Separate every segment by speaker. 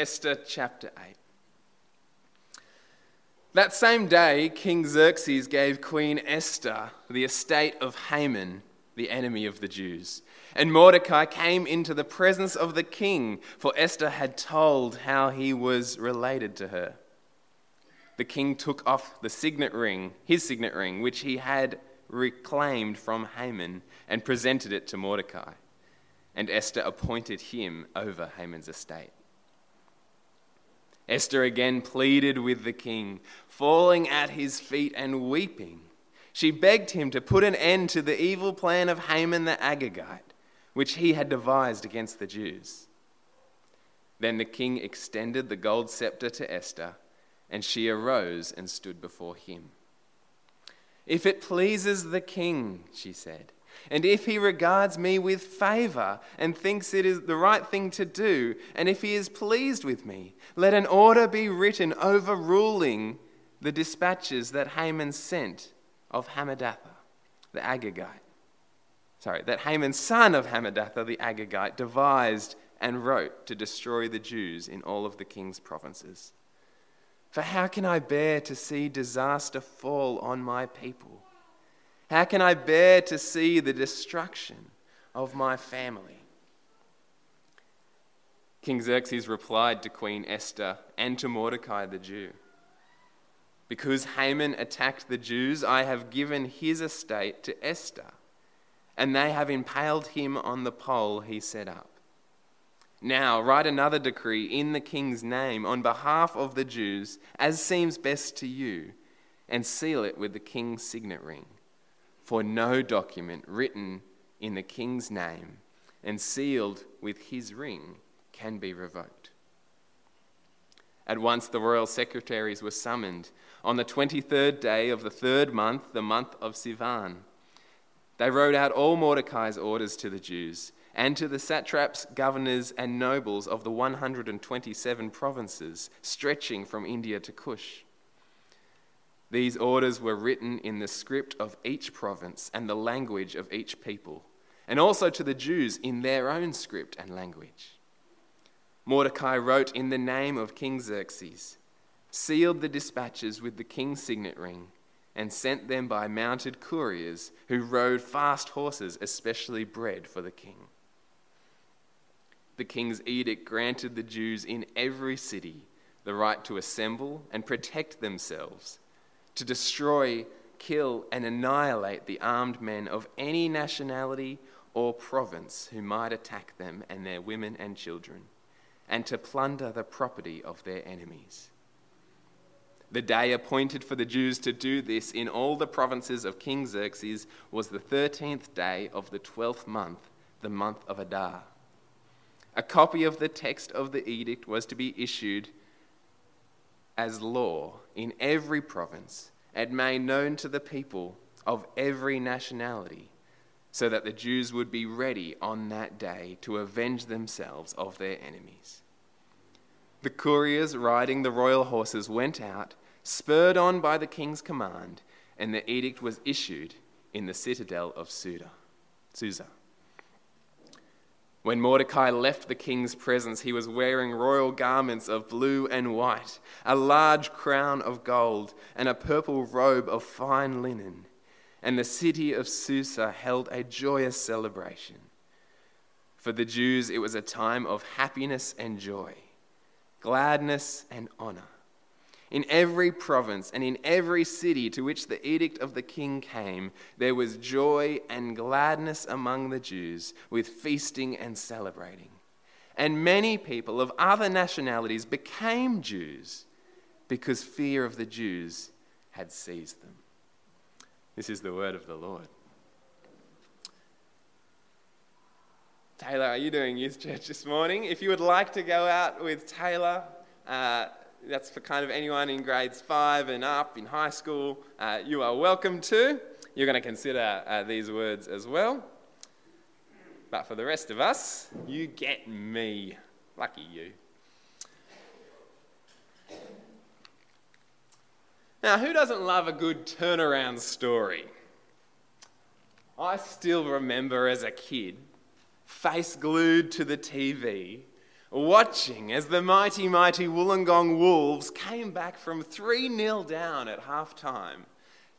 Speaker 1: Esther chapter 8. That same day, King Xerxes gave Queen Esther the estate of Haman, the enemy of the Jews. And Mordecai came into the presence of the king, for Esther had told how he was related to her. The king took off the signet ring, his signet ring, which he had reclaimed from Haman, and presented it to Mordecai. And Esther appointed him over Haman's estate. Esther again pleaded with the king, falling at his feet and weeping. She begged him to put an end to the evil plan of Haman the Agagite, which he had devised against the Jews. Then the king extended the gold scepter to Esther, and she arose and stood before him. If it pleases the king, she said, and if he regards me with favor and thinks it is the right thing to do, and if he is pleased with me, let an order be written overruling the dispatches that Haman sent of Hammedatha, the Agagite. Sorry, that Haman, son of Hammedatha the Agagite, devised and wrote to destroy the Jews in all of the king's provinces. For how can I bear to see disaster fall on my people? How can I bear to see the destruction of my family? King Xerxes replied to Queen Esther and to Mordecai the Jew Because Haman attacked the Jews, I have given his estate to Esther, and they have impaled him on the pole he set up. Now, write another decree in the king's name on behalf of the Jews, as seems best to you, and seal it with the king's signet ring. For no document written in the king's name and sealed with his ring can be revoked. At once the royal secretaries were summoned on the 23rd day of the third month, the month of Sivan. They wrote out all Mordecai's orders to the Jews and to the satraps, governors, and nobles of the 127 provinces stretching from India to Cush. These orders were written in the script of each province and the language of each people, and also to the Jews in their own script and language. Mordecai wrote in the name of King Xerxes, sealed the dispatches with the king's signet ring, and sent them by mounted couriers who rode fast horses, especially bred for the king. The king's edict granted the Jews in every city the right to assemble and protect themselves to destroy, kill, and annihilate the armed men of any nationality or province who might attack them and their women and children, and to plunder the property of their enemies. The day appointed for the Jews to do this in all the provinces of King Xerxes was the thirteenth day of the twelfth month, the month of Adar. A copy of the text of the edict was to be issued as law in every province and made known to the people of every nationality, so that the Jews would be ready on that day to avenge themselves of their enemies. The couriers riding the royal horses went out, spurred on by the king's command, and the edict was issued in the citadel of Suda, Susa. When Mordecai left the king's presence, he was wearing royal garments of blue and white, a large crown of gold, and a purple robe of fine linen. And the city of Susa held a joyous celebration. For the Jews, it was a time of happiness and joy, gladness and honor in every province and in every city to which the edict of the king came, there was joy and gladness among the Jews, with feasting and celebrating. And many people of other nationalities became Jews because fear of the Jews had seized them. This is the word of the Lord. Taylor, are you doing youth church this morning? If you would like to go out with Taylor, uh, that's for kind of anyone in grades five and up in high school. Uh, you are welcome to. You're going to consider uh, these words as well. But for the rest of us, you get me. Lucky you. Now, who doesn't love a good turnaround story? I still remember as a kid, face glued to the TV, watching as the mighty, mighty Wollongong Wolves came back from 3 0 down at half time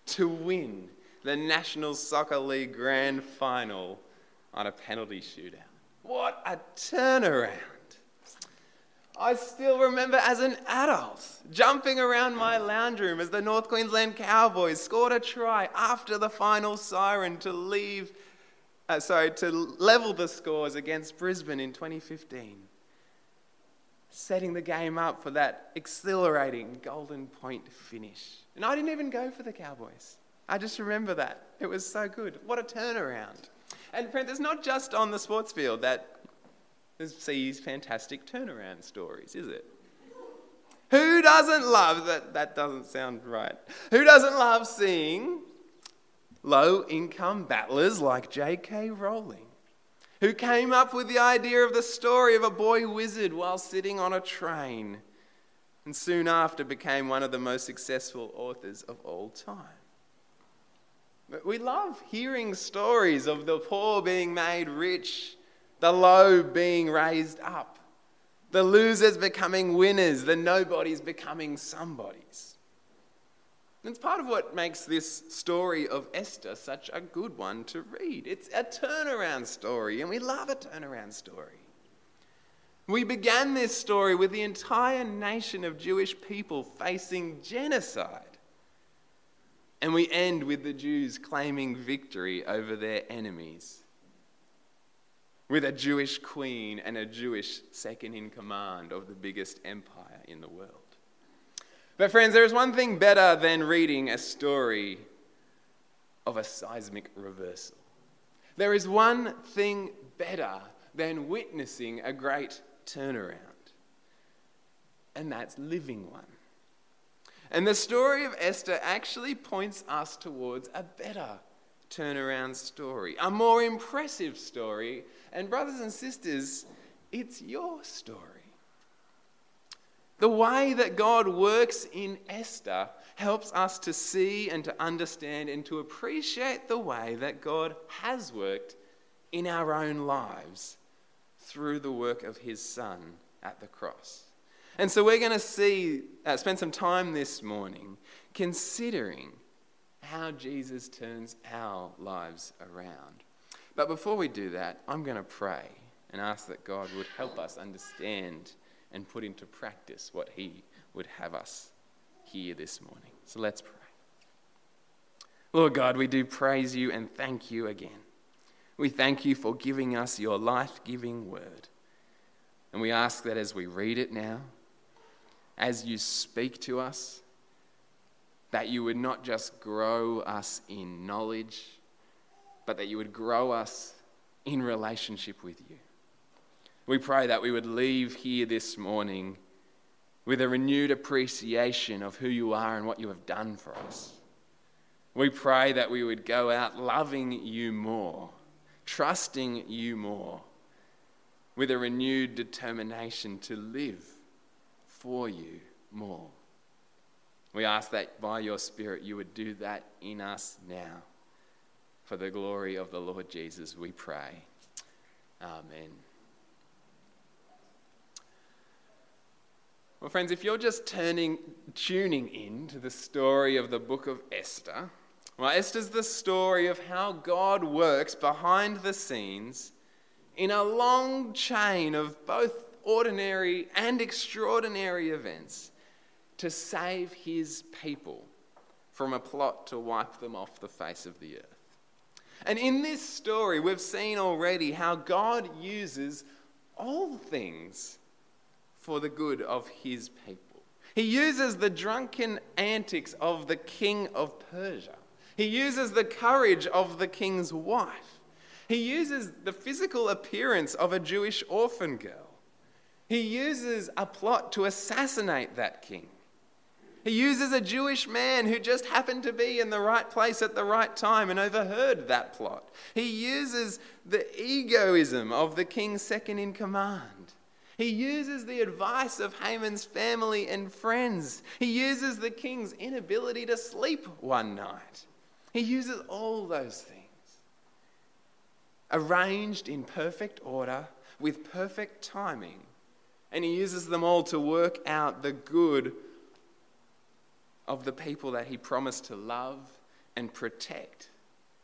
Speaker 1: to win the National Soccer League Grand Final on a penalty shootout. What a turnaround! I still remember as an adult jumping around my lounge room as the North Queensland Cowboys scored a try after the final siren to leave, uh, sorry, to level the scores against Brisbane in 2015. Setting the game up for that exhilarating golden point finish. And I didn't even go for the Cowboys. I just remember that. It was so good. What a turnaround. And friends, it's not just on the sports field that sees fantastic turnaround stories, is it? Who doesn't love that? That doesn't sound right. Who doesn't love seeing low income battlers like J.K. Rowling, who came up with the idea of the story of a boy wizard while sitting on a train and soon after became one of the most successful authors of all time? We love hearing stories of the poor being made rich the low being raised up, the losers becoming winners, the nobodies becoming somebodies. It's part of what makes this story of Esther such a good one to read. It's a turnaround story, and we love a turnaround story. We began this story with the entire nation of Jewish people facing genocide. And we end with the Jews claiming victory over their enemies with a Jewish queen and a Jewish second in command of the biggest empire in the world. But, friends, there is one thing better than reading a story of a seismic reversal. There is one thing better than witnessing a great turnaround, and that's living one. And the story of Esther actually points us towards a better turnaround story, a more impressive story. And, brothers and sisters, it's your story. The way that God works in Esther helps us to see and to understand and to appreciate the way that God has worked in our own lives through the work of his Son at the cross. And so we're going to see, uh, spend some time this morning considering how Jesus turns our lives around. But before we do that, I'm going to pray and ask that God would help us understand and put into practice what He would have us hear this morning. So let's pray. Lord God, we do praise you and thank you again. We thank you for giving us your life giving word. And we ask that as we read it now, as you speak to us, that you would not just grow us in knowledge, but that you would grow us in relationship with you. We pray that we would leave here this morning with a renewed appreciation of who you are and what you have done for us. We pray that we would go out loving you more, trusting you more, with a renewed determination to live for you more. We ask that by your Spirit you would do that in us now. For the glory of the Lord Jesus, we pray. Amen. Well, friends, if you're just turning, tuning in to the story of the book of Esther, well, Esther's the story of how God works behind the scenes in a long chain of both ordinary and extraordinary events to save his people from a plot to wipe them off the face of the earth. And in this story, we've seen already how God uses all things for the good of his people. He uses the drunken antics of the king of Persia. He uses the courage of the king's wife. He uses the physical appearance of a Jewish orphan girl. He uses a plot to assassinate that king. He uses a Jewish man who just happened to be in the right place at the right time and overheard that plot. He uses the egoism of the king's second in command. He uses the advice of Haman's family and friends. He uses the king's inability to sleep one night. He uses all those things arranged in perfect order with perfect timing And he uses them all to work out the good of the people that he promised to love and protect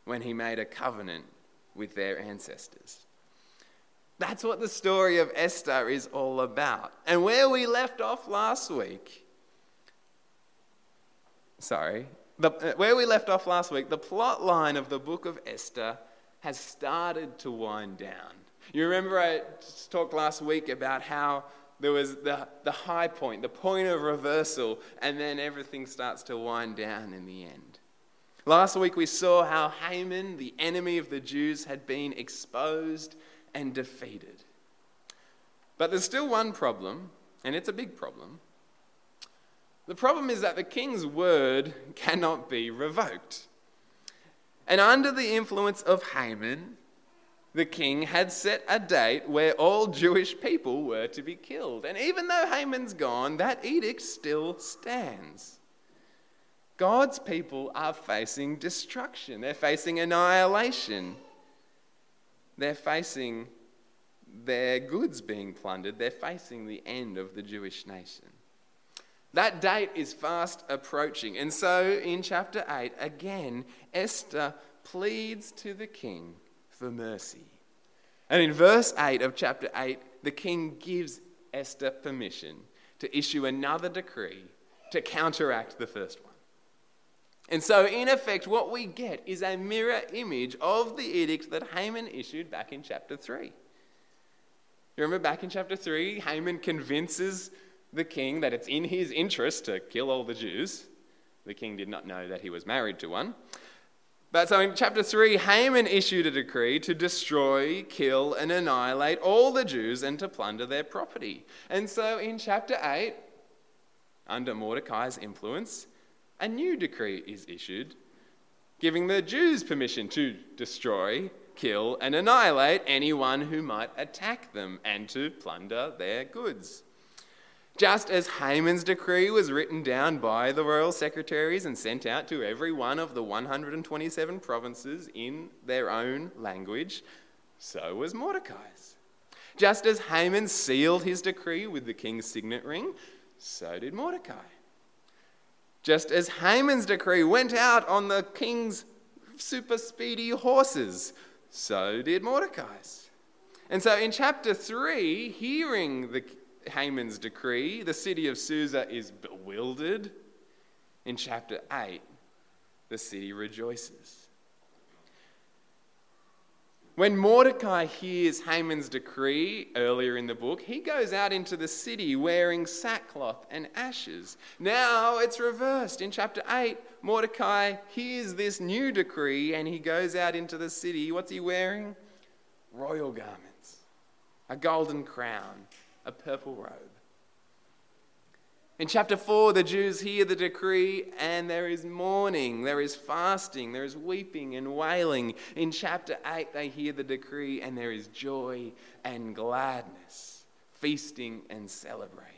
Speaker 1: when he made a covenant with their ancestors. That's what the story of Esther is all about. And where we left off last week, sorry, the, uh, where we left off last week, the plot line of the book of Esther has started to wind down. You remember I talked last week about how there was the, the high point, the point of reversal, and then everything starts to wind down in the end. Last week we saw how Haman, the enemy of the Jews, had been exposed and defeated. But there's still one problem, and it's a big problem. The problem is that the king's word cannot be revoked. And under the influence of Haman, the king had set a date where all Jewish people were to be killed. And even though Haman's gone, that edict still stands. God's people are facing destruction, they're facing annihilation, they're facing their goods being plundered, they're facing the end of the Jewish nation. That date is fast approaching. And so in chapter 8, again, Esther pleads to the king for mercy. And in verse 8 of chapter 8, the king gives Esther permission to issue another decree to counteract the first one. And so, in effect, what we get is a mirror image of the edict that Haman issued back in chapter 3. You remember back in chapter 3, Haman convinces the king that it's in his interest to kill all the Jews. The king did not know that he was married to one. But so in chapter 3, Haman issued a decree to destroy, kill, and annihilate all the Jews and to plunder their property. And so in chapter 8, under Mordecai's influence, a new decree is issued giving the Jews permission to destroy, kill, and annihilate anyone who might attack them and to plunder their goods. Just as Haman's decree was written down by the royal secretaries and sent out to every one of the 127 provinces in their own language, so was Mordecai's. Just as Haman sealed his decree with the king's signet ring, so did Mordecai. Just as Haman's decree went out on the king's super speedy horses, so did Mordecai's. And so in chapter 3, hearing the Haman's decree, the city of Susa is bewildered. In chapter 8, the city rejoices. When Mordecai hears Haman's decree earlier in the book, he goes out into the city wearing sackcloth and ashes. Now it's reversed. In chapter 8, Mordecai hears this new decree and he goes out into the city. What's he wearing? Royal garments, a golden crown, a purple robe. In chapter 4, the Jews hear the decree and there is mourning, there is fasting, there is weeping and wailing. In chapter 8, they hear the decree and there is joy and gladness, feasting and celebrating.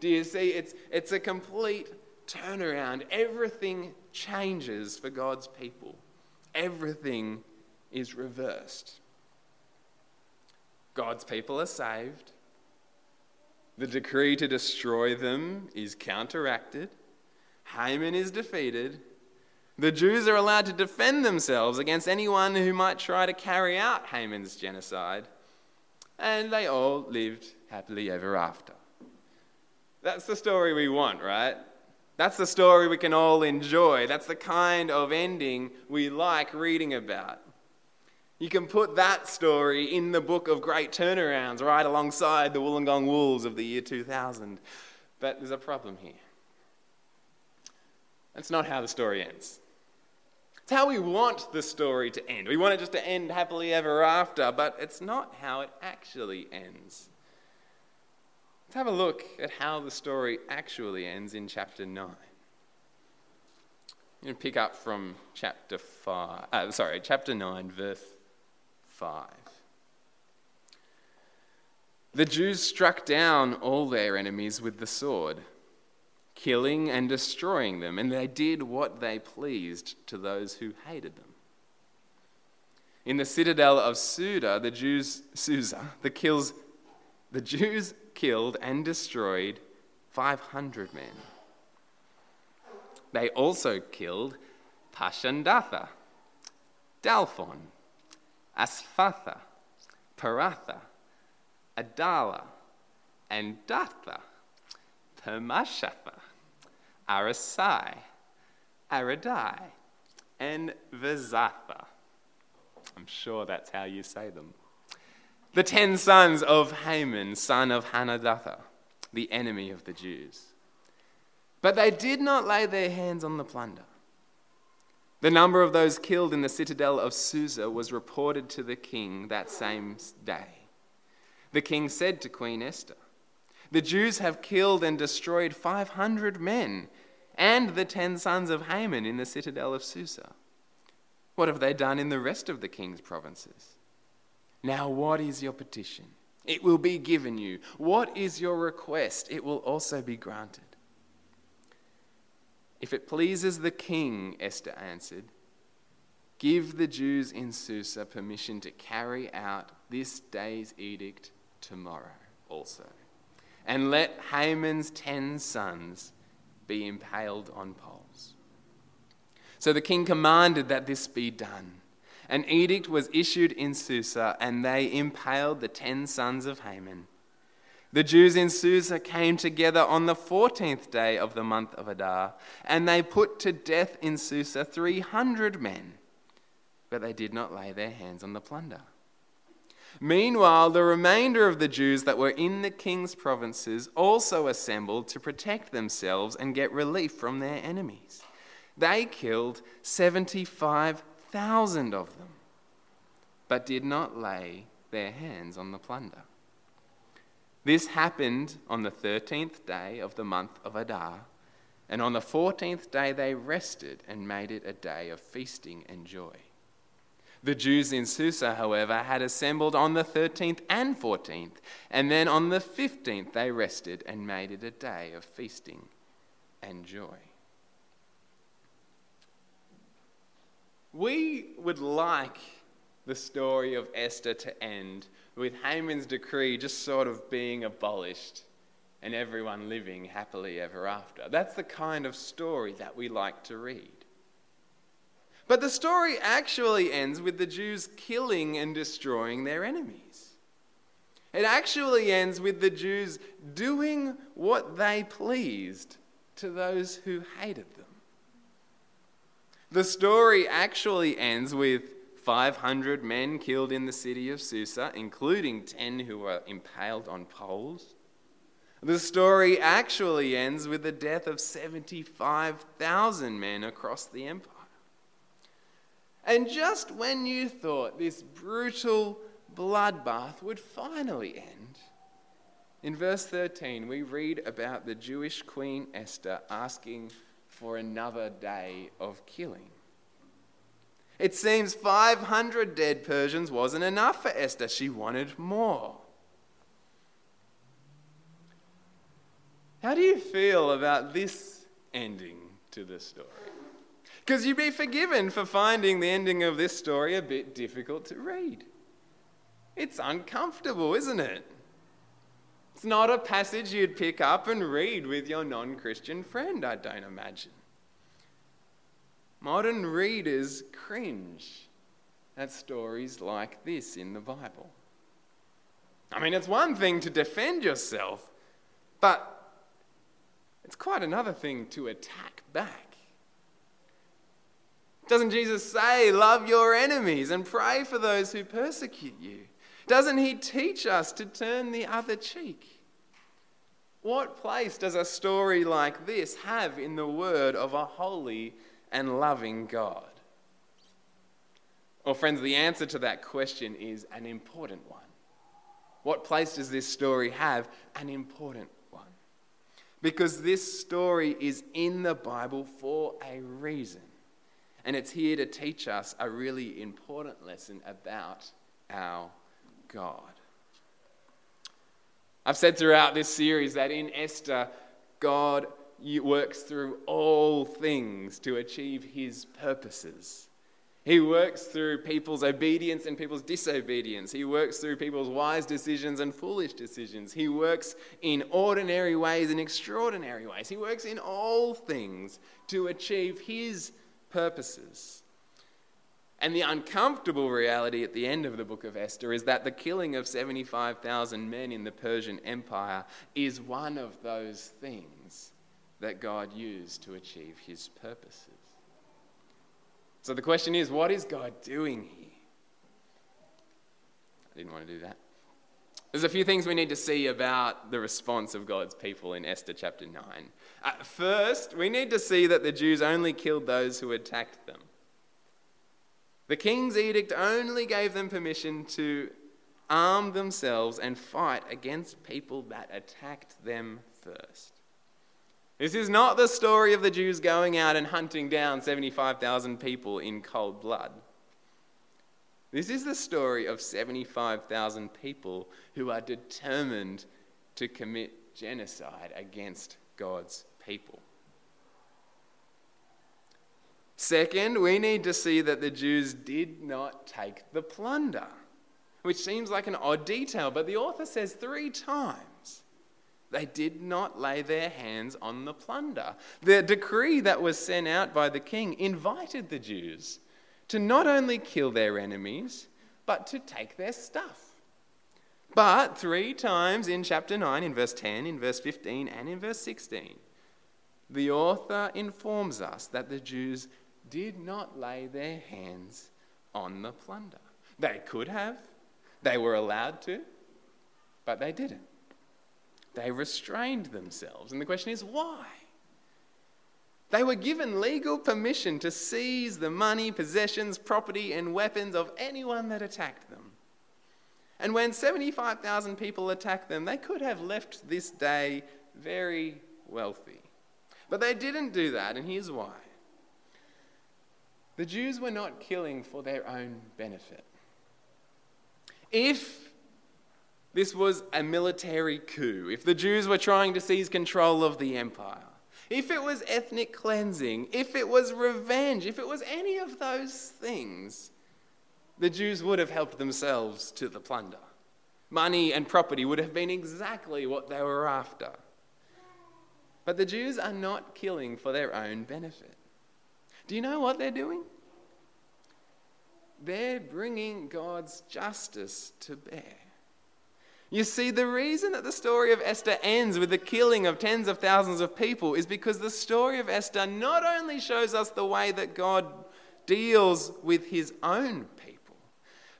Speaker 1: Do you see? It's, it's a complete turnaround. Everything changes for God's people, everything is reversed. God's people are saved. The decree to destroy them is counteracted. Haman is defeated. The Jews are allowed to defend themselves against anyone who might try to carry out Haman's genocide. And they all lived happily ever after. That's the story we want, right? That's the story we can all enjoy. That's the kind of ending we like reading about. You can put that story in the book of great turnarounds right alongside the Wollongong Wolves of the year 2000. But there's a problem here. That's not how the story ends. It's how we want the story to end. We want it just to end happily ever after, but it's not how it actually ends. Let's have a look at how the story actually ends in chapter 9. I'm going to pick up from chapter 5, uh, sorry, chapter 9, verse 5. The Jews struck down all their enemies with the sword, killing and destroying them, and they did what they pleased to those who hated them. In the citadel of Suda, the Jews, Susa, the kills, the Jews killed and destroyed 500 men. They also killed Parshandatha, Dalphon, Aspatha, Paratha, Adala, and Datha, Permashatha, Arisai, Aridai, and Vaizatha. I'm sure that's how you say them. The ten sons of Haman, son of Hammedatha, the enemy of the Jews. But they did not lay their hands on the plunder. The number of those killed in the citadel of Susa was reported to the king that same day. The king said to Queen Esther, The Jews have killed and destroyed 500 men and the ten sons of Haman in the citadel of Susa. What have they done in the rest of the king's provinces? Now, what is your petition? It will be given you. What is your request? It will also be granted. If it pleases the king, Esther answered, give the Jews in Susa permission to carry out this day's edict tomorrow also. And let Haman's ten sons be impaled on poles. So the king commanded that this be done. An edict was issued in Susa, and they impaled the ten sons of Haman. The Jews in Susa came together on the 14th day of the month of Adar, and they put to death in Susa 300 men, but they did not lay their hands on the plunder. Meanwhile, the remainder of the Jews that were in the king's provinces also assembled to protect themselves and get relief from their enemies. They killed 75,000 of them, but did not lay their hands on the plunder. This happened on the 13th day of the month of Adar, and on the 14th day they rested and made it a day of feasting and joy. The Jews in Susa, however, had assembled on the 13th and 14th, and then on the 15th they rested and made it a day of feasting and joy. We would like the story of Esther to end with Haman's decree just sort of being abolished and everyone living happily ever after. That's the kind of story that we like to read. But the story actually ends with the Jews killing and destroying their enemies. It actually ends with the Jews doing what they pleased to those who hated them. The story actually ends with 500 men killed in the city of Susa, including 10 who were impaled on poles. The story actually ends with the death of 75,000 men across the empire. And just when you thought this brutal bloodbath would finally end, in verse 13 we read about the Jewish queen Esther asking for another day of killing. It seems 500 dead Persians wasn't enough for Esther. She wanted more. How do you feel about this ending to the story? Because you'd be forgiven for finding the ending of this story a bit difficult to read. It's uncomfortable, isn't it? It's not a passage you'd pick up and read with your non Christian friend, I don't imagine. Modern readers cringe at stories like this in the Bible. I mean, it's one thing to defend yourself, but it's quite another thing to attack back. Doesn't Jesus say, Love your enemies and pray for those who persecute you? Doesn't he teach us to turn the other cheek? What place does a story like this have in the word of a holy and loving God? Well, friends, the answer to that question is an important one. What place does this story have? An important one. Because this story is in the Bible for a reason. And it's here to teach us a really important lesson about our God. I've said throughout this series that in Esther, God works through all things to achieve his purposes. He works through people's obedience and people's disobedience. He works through people's wise decisions and foolish decisions. He works in ordinary ways and extraordinary ways. He works in all things to achieve his purposes. And the uncomfortable reality at the end of the book of Esther is that the killing of 75,000 men in the Persian Empire is one of those things that God used to achieve his purposes. So the question is what is God doing here? I didn't want to do that. There's a few things we need to see about the response of God's people in Esther chapter 9. Uh, first, we need to see that the Jews only killed those who attacked them. The king's edict only gave them permission to arm themselves and fight against people that attacked them first. This is not the story of the Jews going out and hunting down 75,000 people in cold blood. This is the story of 75,000 people who are determined to commit genocide against God's people. Second, we need to see that the Jews did not take the plunder, which seems like an odd detail, but the author says three times they did not lay their hands on the plunder. The decree that was sent out by the king invited the Jews to not only kill their enemies, but to take their stuff. But three times in chapter 9, in verse 10, in verse 15, and in verse 16, the author informs us that the Jews did not lay their hands on the plunder. They could have, they were allowed to, but they didn't. They restrained themselves. And the question is, why? They were given legal permission to seize the money, possessions, property, and weapons of anyone that attacked them. And when 75,000 people attacked them, they could have left this day very wealthy. But they didn't do that, and here's why. The Jews were not killing for their own benefit. If this was a military coup, if the Jews were trying to seize control of the empire, if it was ethnic cleansing, if it was revenge, if it was any of those things, the Jews would have helped themselves to the plunder. Money and property would have been exactly what they were after. But the Jews are not killing for their own benefit. Do you know what they're doing? They're bringing God's justice to bear. You see, the reason that the story of Esther ends with the killing of tens of thousands of people is because the story of Esther not only shows us the way that God deals with his own people,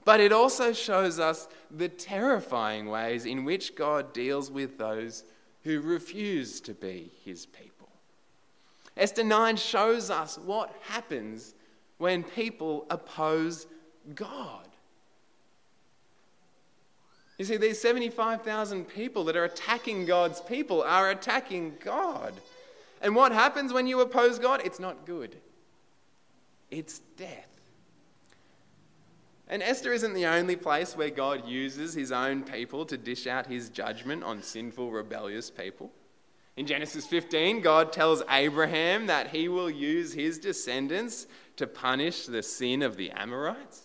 Speaker 1: but it also shows us the terrifying ways in which God deals with those who refuse to be his people. Esther 9 shows us what happens when people oppose God. You see, these 75,000 people that are attacking God's people are attacking God. And what happens when you oppose God? It's not good, it's death. And Esther isn't the only place where God uses his own people to dish out his judgment on sinful, rebellious people. In Genesis 15, God tells Abraham that he will use his descendants to punish the sin of the Amorites.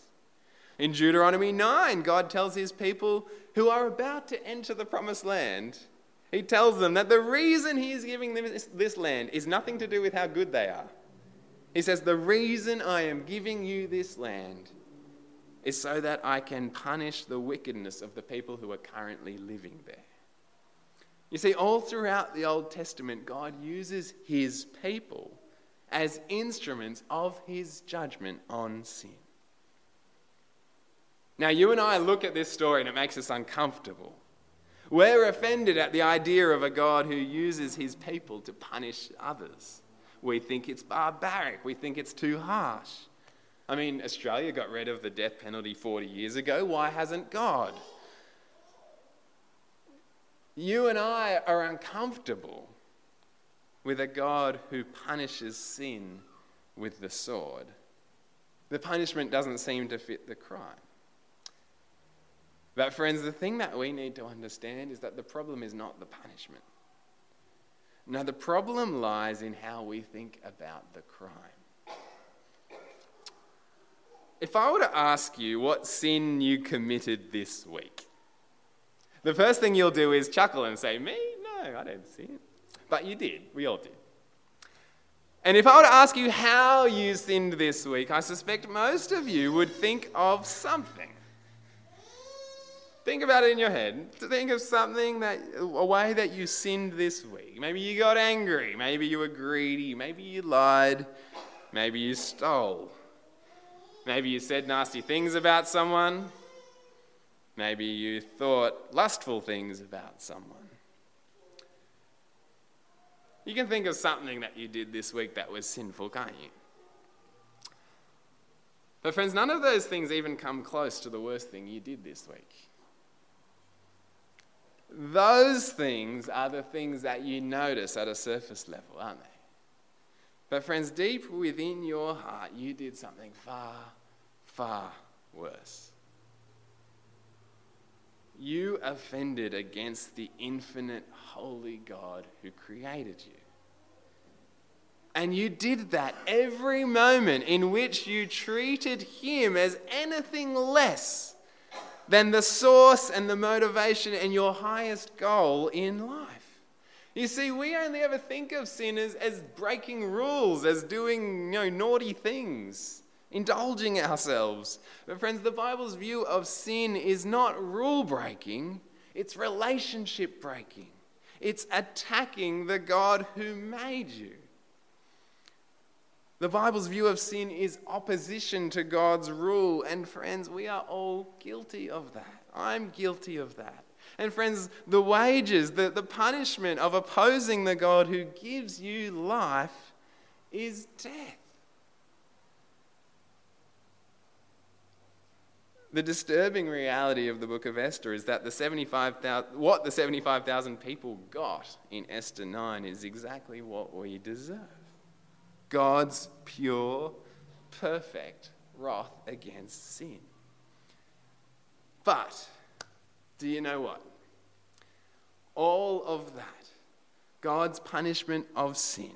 Speaker 1: In Deuteronomy 9, God tells his people who are about to enter the promised land, he tells them that the reason he is giving them this, this, land is nothing to do with how good they are. He says, The reason I am giving you this land is so that I can punish the wickedness of the people who are currently living there. You see, all throughout the Old Testament, God uses his people as instruments of his judgment on sin. Now, you and I look at this story and it makes us uncomfortable. We're offended at the idea of a God who uses his people to punish others. We think it's barbaric, we think it's too harsh. I mean, Australia got rid of the death penalty 40 years ago. Why hasn't God? You and I are uncomfortable with a God who punishes sin with the sword. The punishment doesn't seem to fit the crime. But, friends, the thing that we need to understand is that the problem is not the punishment. No, the problem lies in how we think about the crime. if I were to ask you what sin you committed this week, the first thing you'll do is chuckle and say, Me? No, I don't sin. But you did. We all did. And if I were to ask you how you sinned this week, I suspect most of you would think of something. Think about it in your head. Think of something that, a way that you sinned this week. Maybe you got angry. Maybe you were greedy. Maybe you lied. Maybe you stole. Maybe you said nasty things about someone. Maybe you thought lustful things about someone. You can think of something that you did this week that was sinful, can't you? But, friends, none of those things even come close to the worst thing you did this week. Those things are the things that you notice at a surface level, aren't they? But, friends, deep within your heart, you did something far, far worse. You offended against the infinite, holy God who created you. And you did that every moment in which you treated Him as anything less than the source and the motivation and your highest goal in life. You see, we only ever think of sin as, as breaking rules, as doing you know, naughty things, indulging ourselves. But, friends, the Bible's view of sin is not rule breaking, it's relationship breaking. It's attacking the God who made you. The Bible's view of sin is opposition to God's rule. And friends, we are all guilty of that. I'm guilty of that. And friends, the wages, the, the punishment of opposing the God who gives you life is death. The disturbing reality of the book of Esther is that the 75,000, what the 75,000 people got in Esther 9 is exactly what we deserve. God's pure, perfect wrath against sin. But, do you know what? All of that, God's punishment of sin,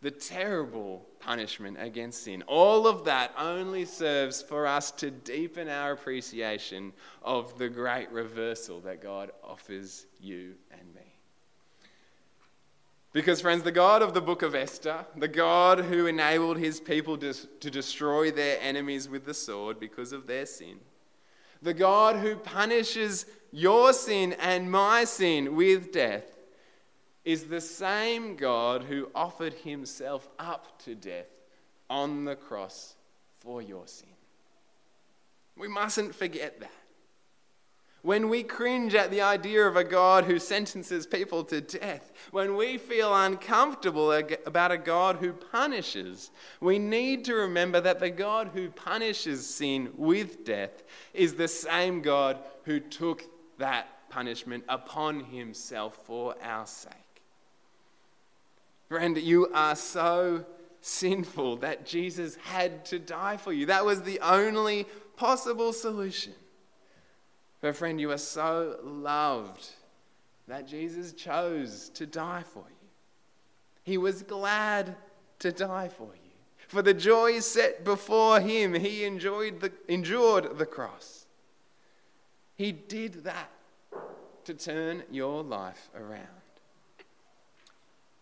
Speaker 1: the terrible punishment against sin, all of that only serves for us to deepen our appreciation of the great reversal that God offers you and me. Because, friends, the God of the book of Esther, the God who enabled his people to, to destroy their enemies with the sword because of their sin, the God who punishes your sin and my sin with death, is the same God who offered himself up to death on the cross for your sin. We mustn't forget that. When we cringe at the idea of a God who sentences people to death, when we feel uncomfortable about a God who punishes, we need to remember that the God who punishes sin with death is the same God who took that punishment upon himself for our sake. Friend, you are so sinful that Jesus had to die for you. That was the only possible solution. But, friend, you are so loved that Jesus chose to die for you. He was glad to die for you. For the joy set before him, he enjoyed the, endured the cross. He did that to turn your life around.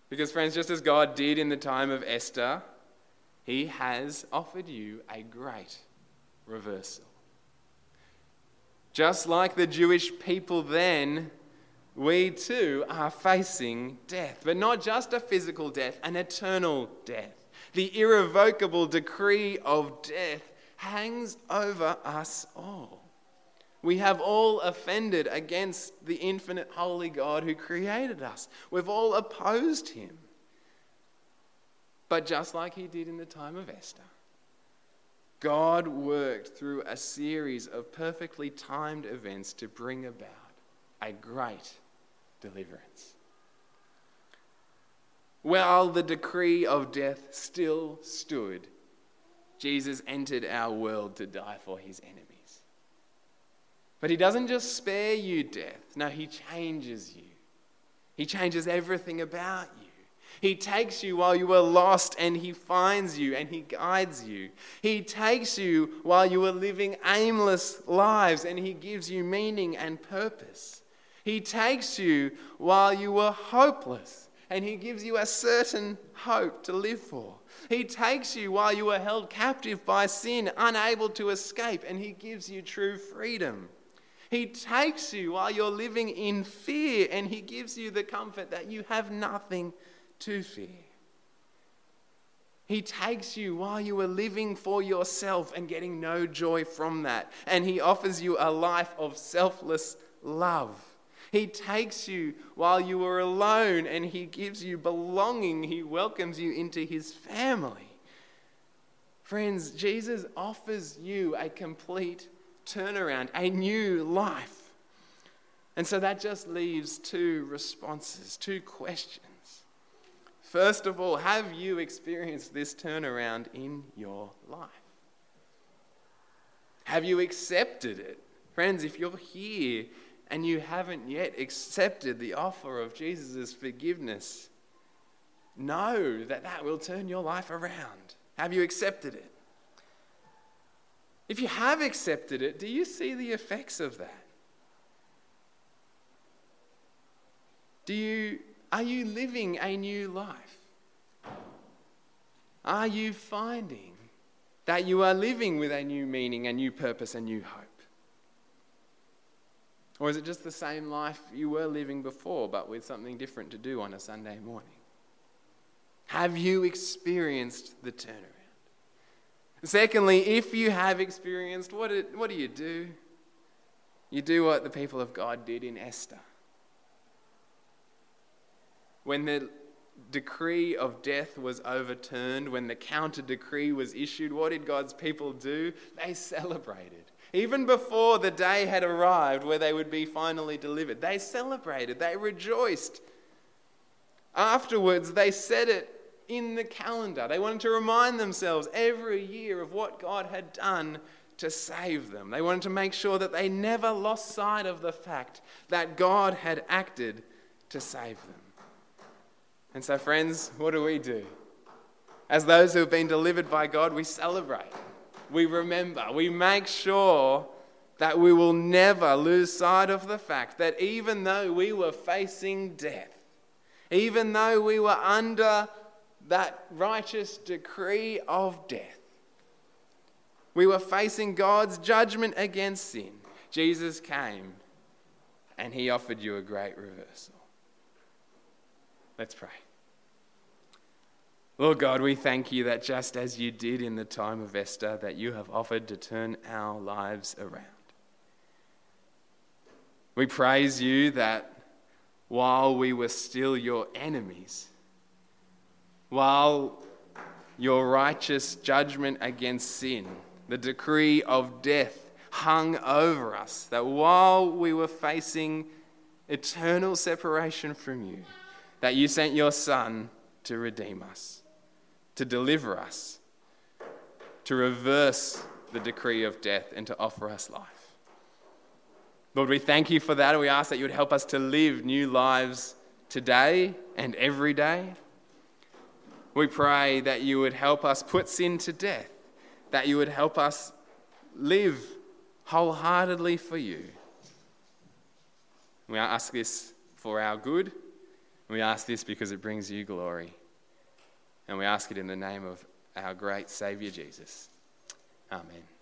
Speaker 1: Because, friends, just as God did in the time of Esther, he has offered you a great reversal. Just like the Jewish people then, we too are facing death, but not just a physical death, an eternal death. The irrevocable decree of death hangs over us all. We have all offended against the infinite holy God who created us. We've all opposed him. But just like he did in the time of Esther, God worked through a series of perfectly timed events to bring about a great deliverance. While the decree of death still stood, Jesus entered our world to die for his enemies. But he doesn't just spare you death, no, he changes you. He changes everything about you. He takes you while you were lost and He finds you and He guides you. He takes you while you were living aimless lives and He gives you meaning and purpose. He takes you while you were hopeless and He gives you a certain hope to live for. He takes you while you were held captive by sin, unable to escape, and He gives you true freedom. He takes you while you're living in fear, and He gives you the comfort that you have nothing to fear. He takes you while you are living for yourself and getting no joy from that. And He offers you a life of selfless love. He takes you while you are alone and He gives you belonging. He welcomes you into His family. Friends, Jesus offers you a complete turnaround, a new life. And so that just leaves two responses, two questions. First of all, have you experienced this turnaround in your life? Have you accepted it? Friends, if you're here and you haven't yet accepted the offer of Jesus' forgiveness, know that that will turn your life around. Have you accepted it? If you have accepted it, do you see the effects of that? Do you are you living a new life? Are you finding that you are living with a new meaning, a new purpose, a new hope? Or is it just the same life you were living before, but with something different to do on a Sunday morning? Have you experienced the turnaround? Secondly, if you have experienced, what do, you do? You do what the people of God did in Esther. When the decree of death was overturned, when the counter decree was issued, what did God's people do? They celebrated. Even before the day had arrived where they would be finally delivered, they celebrated, they rejoiced. Afterwards, they said it in the calendar. They wanted to remind themselves every year of what God had done to save them. They wanted to make sure that they never lost sight of the fact that God had acted to save them. And so, friends, what do we do? As those who have been delivered by God, we celebrate, we remember, we make sure that we will never lose sight of the fact that even though we were facing death, even though we were under that righteous decree of death, we were facing God's judgment against sin. Jesus came and he offered you a great reversal. Let's pray. Lord God, we thank you that just as you did in the time of Esther, that you have offered to turn our lives around. We praise you that while we were still your enemies, while your righteous judgment against sin, the decree of death hung over us, that while we were facing eternal separation from you, that you sent your Son to redeem us to deliver us, to reverse the decree of death, and to offer us life. Lord, we thank you for that, and we ask that you would help us to live new lives today and every day. We pray that you would help us put sin to death, that you would help us live wholeheartedly for you. We ask this for our good. We ask this because it brings you glory. And we ask it in the name of our great Saviour Jesus. Amen.